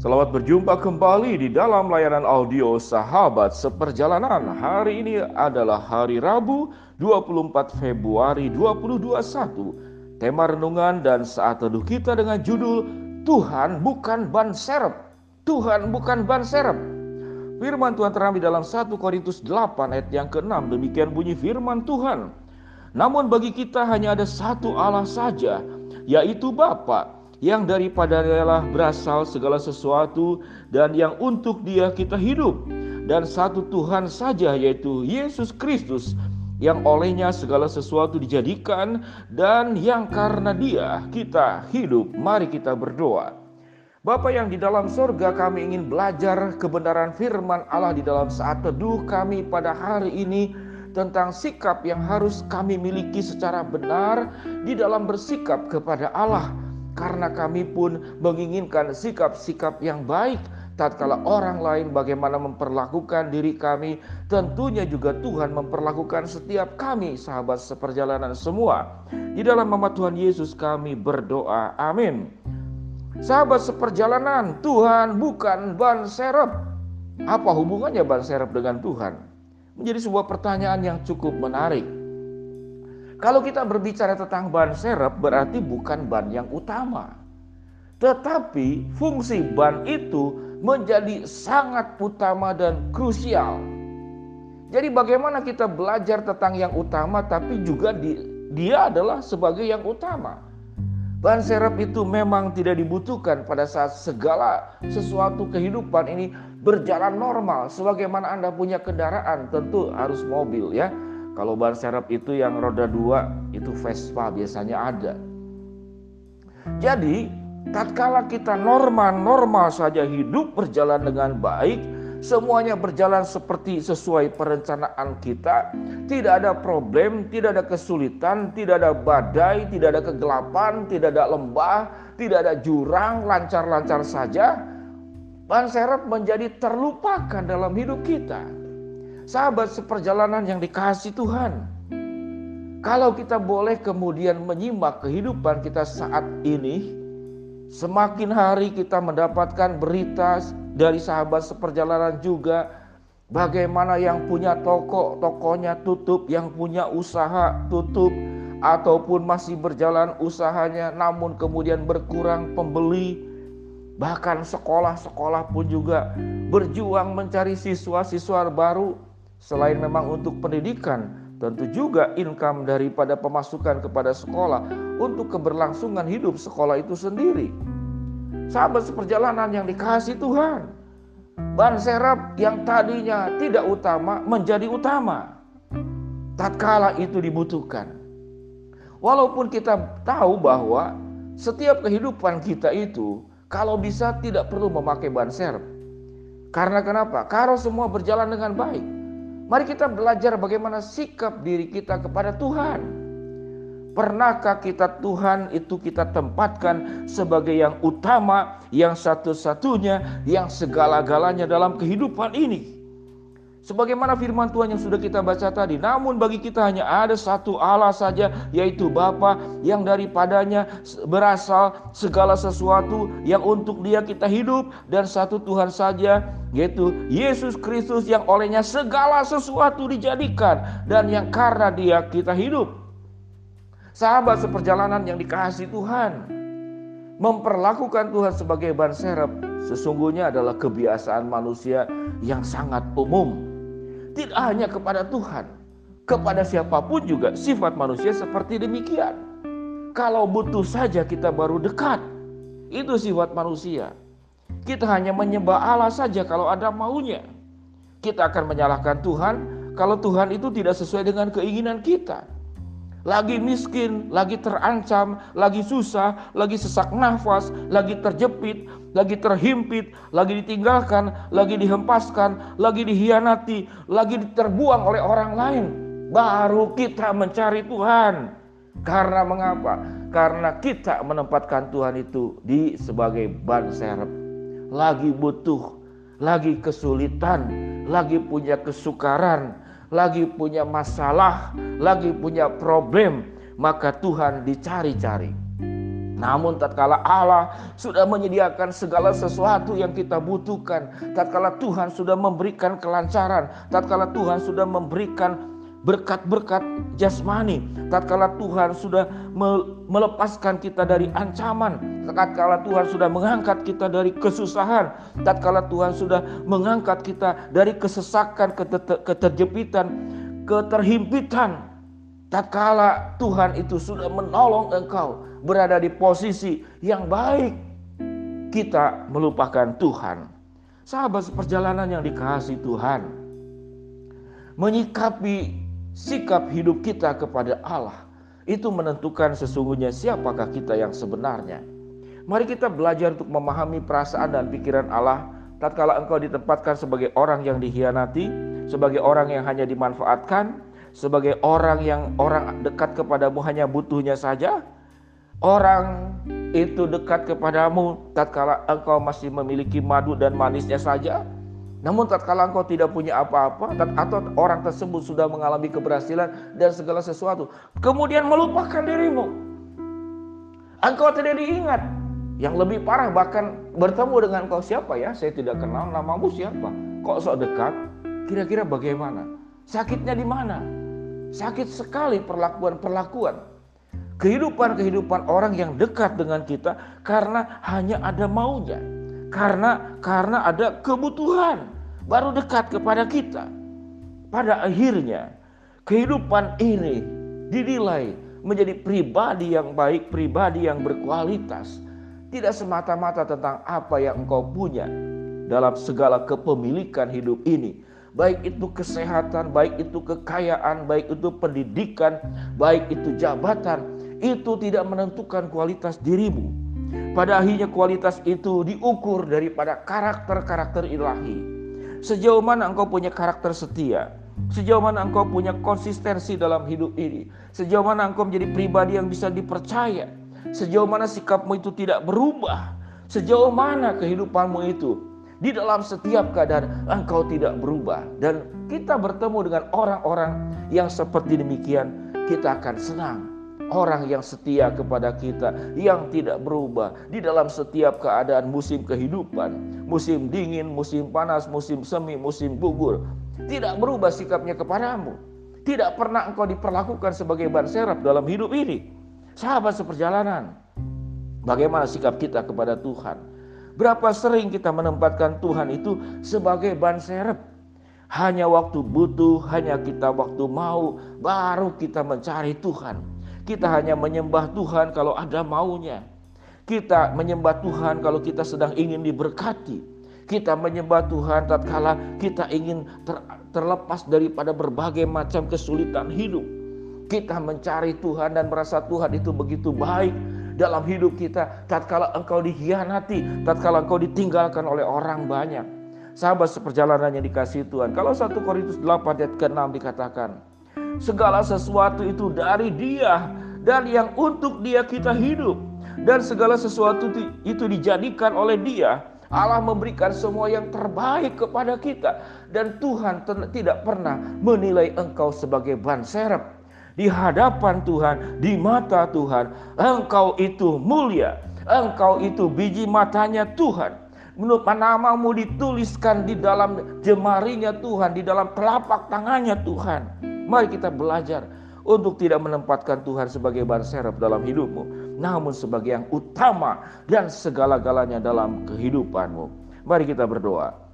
Selamat berjumpa kembali di dalam layanan audio Sahabat Seperjalanan. Hari ini adalah hari Rabu 24 Februari 2021. Tema renungan dan saat teduh kita dengan judul Tuhan bukan ban serep. Tuhan bukan ban serep. Firman Tuhan terambil dalam 1 Korintus 8 ayat yang ke-6. Demikian bunyi firman Tuhan. Namun bagi kita hanya ada satu Allah saja, yaitu Bapa yang daripada daripadanya berasal segala sesuatu dan yang untuk dia kita hidup. Dan satu Tuhan saja yaitu Yesus Kristus yang olehnya segala sesuatu dijadikan dan yang karena dia kita hidup. Mari kita berdoa. Bapa yang di dalam sorga kami ingin belajar kebenaran firman Allah di dalam saat teduh kami pada hari ini tentang sikap yang harus kami miliki secara benar di dalam bersikap kepada Allah karena kami pun menginginkan sikap-sikap yang baik tatkala orang lain bagaimana memperlakukan diri kami. Tentunya juga Tuhan memperlakukan setiap kami sahabat seperjalanan semua. Di dalam nama Tuhan Yesus kami berdoa. Amin. Sahabat seperjalanan Tuhan bukan ban serep. Apa hubungannya ban serep dengan Tuhan? Menjadi sebuah pertanyaan yang cukup menarik kalau kita berbicara tentang ban serep berarti bukan ban yang utama. Tetapi fungsi ban itu menjadi sangat utama dan krusial. Jadi bagaimana kita belajar tentang yang utama tapi juga di, dia adalah sebagai yang utama. Ban serep itu memang tidak dibutuhkan pada saat segala sesuatu kehidupan ini berjalan normal. Sebagaimana Anda punya kendaraan tentu harus mobil ya kalau ban serep itu yang roda dua itu Vespa biasanya ada. Jadi tatkala kita normal-normal saja hidup berjalan dengan baik, semuanya berjalan seperti sesuai perencanaan kita, tidak ada problem, tidak ada kesulitan, tidak ada badai, tidak ada kegelapan, tidak ada lembah, tidak ada jurang, lancar-lancar saja. Ban serep menjadi terlupakan dalam hidup kita. Sahabat seperjalanan yang dikasih Tuhan. Kalau kita boleh kemudian menyimak kehidupan kita saat ini, semakin hari kita mendapatkan berita dari sahabat seperjalanan juga bagaimana yang punya toko, tokonya tutup, yang punya usaha tutup, ataupun masih berjalan usahanya namun kemudian berkurang pembeli. Bahkan sekolah-sekolah pun juga berjuang mencari siswa-siswa baru Selain memang untuk pendidikan, tentu juga income daripada pemasukan kepada sekolah untuk keberlangsungan hidup sekolah itu sendiri. Sahabat seperjalanan yang dikasih Tuhan, ban serap yang tadinya tidak utama menjadi utama. Tatkala itu dibutuhkan. Walaupun kita tahu bahwa setiap kehidupan kita itu kalau bisa tidak perlu memakai ban serep. Karena kenapa? Kalau semua berjalan dengan baik. Mari kita belajar bagaimana sikap diri kita kepada Tuhan. Pernahkah kita Tuhan itu kita tempatkan sebagai yang utama, yang satu-satunya, yang segala-galanya dalam kehidupan ini? Sebagaimana firman Tuhan yang sudah kita baca tadi, namun bagi kita hanya ada satu Allah saja, yaitu Bapa yang daripadanya berasal segala sesuatu yang untuk Dia kita hidup dan satu Tuhan saja, yaitu Yesus Kristus yang olehnya segala sesuatu dijadikan dan yang karena Dia kita hidup. Sahabat seperjalanan yang dikasih Tuhan, memperlakukan Tuhan sebagai ban serep sesungguhnya adalah kebiasaan manusia yang sangat umum tidak hanya kepada Tuhan, kepada siapa pun juga sifat manusia seperti demikian. Kalau butuh saja kita baru dekat. Itu sifat manusia. Kita hanya menyembah Allah saja kalau ada maunya. Kita akan menyalahkan Tuhan kalau Tuhan itu tidak sesuai dengan keinginan kita. Lagi miskin, lagi terancam, lagi susah, lagi sesak nafas, lagi terjepit, lagi terhimpit, lagi ditinggalkan, lagi dihempaskan, lagi dihianati, lagi terbuang oleh orang lain. Baru kita mencari Tuhan. Karena mengapa? Karena kita menempatkan Tuhan itu di sebagai ban serep. Lagi butuh, lagi kesulitan, lagi punya kesukaran, lagi punya masalah, lagi punya problem, maka Tuhan dicari-cari. Namun tatkala Allah sudah menyediakan segala sesuatu yang kita butuhkan, tatkala Tuhan sudah memberikan kelancaran, tatkala Tuhan sudah memberikan berkat-berkat jasmani, tatkala Tuhan sudah melepaskan kita dari ancaman, tatkala Tuhan sudah mengangkat kita dari kesusahan, tatkala Tuhan sudah mengangkat kita dari kesesakan, keterjepitan, keterhimpitan, tatkala Tuhan itu sudah menolong engkau berada di posisi yang baik, kita melupakan Tuhan. Sahabat seperjalanan yang dikasih Tuhan, menyikapi sikap hidup kita kepada Allah itu menentukan sesungguhnya siapakah kita yang sebenarnya. Mari kita belajar untuk memahami perasaan dan pikiran Allah tatkala engkau ditempatkan sebagai orang yang dikhianati, sebagai orang yang hanya dimanfaatkan, sebagai orang yang orang dekat kepadamu hanya butuhnya saja, Orang itu dekat kepadamu tatkala engkau masih memiliki madu dan manisnya saja. Namun tatkala engkau tidak punya apa-apa atau orang tersebut sudah mengalami keberhasilan dan segala sesuatu, kemudian melupakan dirimu. Engkau tidak diingat. Yang lebih parah bahkan bertemu dengan kau siapa ya? Saya tidak kenal namamu siapa. Kok sok dekat? Kira-kira bagaimana? Sakitnya di mana? Sakit sekali perlakuan-perlakuan kehidupan-kehidupan orang yang dekat dengan kita karena hanya ada maunya. Karena karena ada kebutuhan baru dekat kepada kita. Pada akhirnya kehidupan ini dinilai menjadi pribadi yang baik, pribadi yang berkualitas. Tidak semata-mata tentang apa yang engkau punya dalam segala kepemilikan hidup ini. Baik itu kesehatan, baik itu kekayaan, baik itu pendidikan, baik itu jabatan, itu tidak menentukan kualitas dirimu. Pada akhirnya kualitas itu diukur daripada karakter-karakter ilahi. Sejauh mana engkau punya karakter setia, sejauh mana engkau punya konsistensi dalam hidup ini, sejauh mana engkau menjadi pribadi yang bisa dipercaya, sejauh mana sikapmu itu tidak berubah, sejauh mana kehidupanmu itu di dalam setiap keadaan engkau tidak berubah dan kita bertemu dengan orang-orang yang seperti demikian kita akan senang orang yang setia kepada kita, yang tidak berubah di dalam setiap keadaan musim kehidupan, musim dingin, musim panas, musim semi, musim gugur, tidak berubah sikapnya kepadamu. Tidak pernah engkau diperlakukan sebagai ban serap dalam hidup ini. Sahabat seperjalanan, bagaimana sikap kita kepada Tuhan? Berapa sering kita menempatkan Tuhan itu sebagai ban serep? Hanya waktu butuh, hanya kita waktu mau, baru kita mencari Tuhan. Kita hanya menyembah Tuhan kalau ada maunya. Kita menyembah Tuhan kalau kita sedang ingin diberkati. Kita menyembah Tuhan tatkala kita ingin ter, terlepas daripada berbagai macam kesulitan hidup. Kita mencari Tuhan dan merasa Tuhan itu begitu baik dalam hidup kita tatkala engkau dikhianati, tatkala engkau ditinggalkan oleh orang banyak. Sahabat seperjalanan yang dikasih Tuhan. Kalau 1 Korintus 8 ayat ke-6 dikatakan, segala sesuatu itu dari Dia dan yang untuk Dia kita hidup dan segala sesuatu itu dijadikan oleh Dia. Allah memberikan semua yang terbaik kepada kita dan Tuhan tidak pernah menilai engkau sebagai ban serep. Di hadapan Tuhan, di mata Tuhan, engkau itu mulia, engkau itu biji matanya Tuhan. Menurut namamu dituliskan di dalam jemarinya Tuhan, di dalam telapak tangannya Tuhan. Mari kita belajar untuk tidak menempatkan Tuhan sebagai ban serep dalam hidupmu, namun sebagai yang utama dan segala-galanya dalam kehidupanmu. Mari kita berdoa.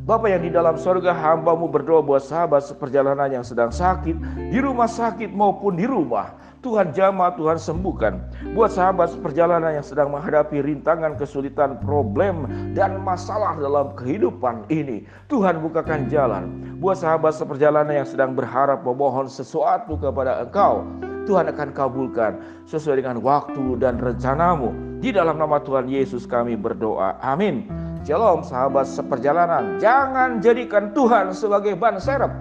Bapa yang di dalam sorga hambamu berdoa buat sahabat seperjalanan yang sedang sakit, di rumah sakit maupun di rumah. Tuhan jamah, Tuhan sembuhkan. Buat sahabat seperjalanan yang sedang menghadapi rintangan, kesulitan, problem, dan masalah dalam kehidupan ini. Tuhan bukakan jalan. Buat sahabat seperjalanan yang sedang berharap memohon sesuatu kepada engkau. Tuhan akan kabulkan sesuai dengan waktu dan rencanamu. Di dalam nama Tuhan Yesus kami berdoa. Amin. Shalom sahabat seperjalanan. Jangan jadikan Tuhan sebagai ban serep.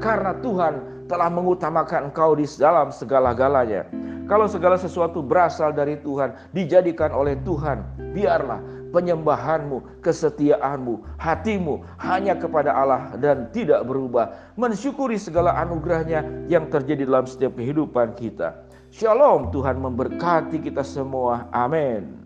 Karena Tuhan telah mengutamakan engkau di dalam segala-galanya. Kalau segala sesuatu berasal dari Tuhan, dijadikan oleh Tuhan, biarlah penyembahanmu, kesetiaanmu, hatimu hanya kepada Allah dan tidak berubah. Mensyukuri segala anugerahnya yang terjadi dalam setiap kehidupan kita. Shalom, Tuhan memberkati kita semua. Amin.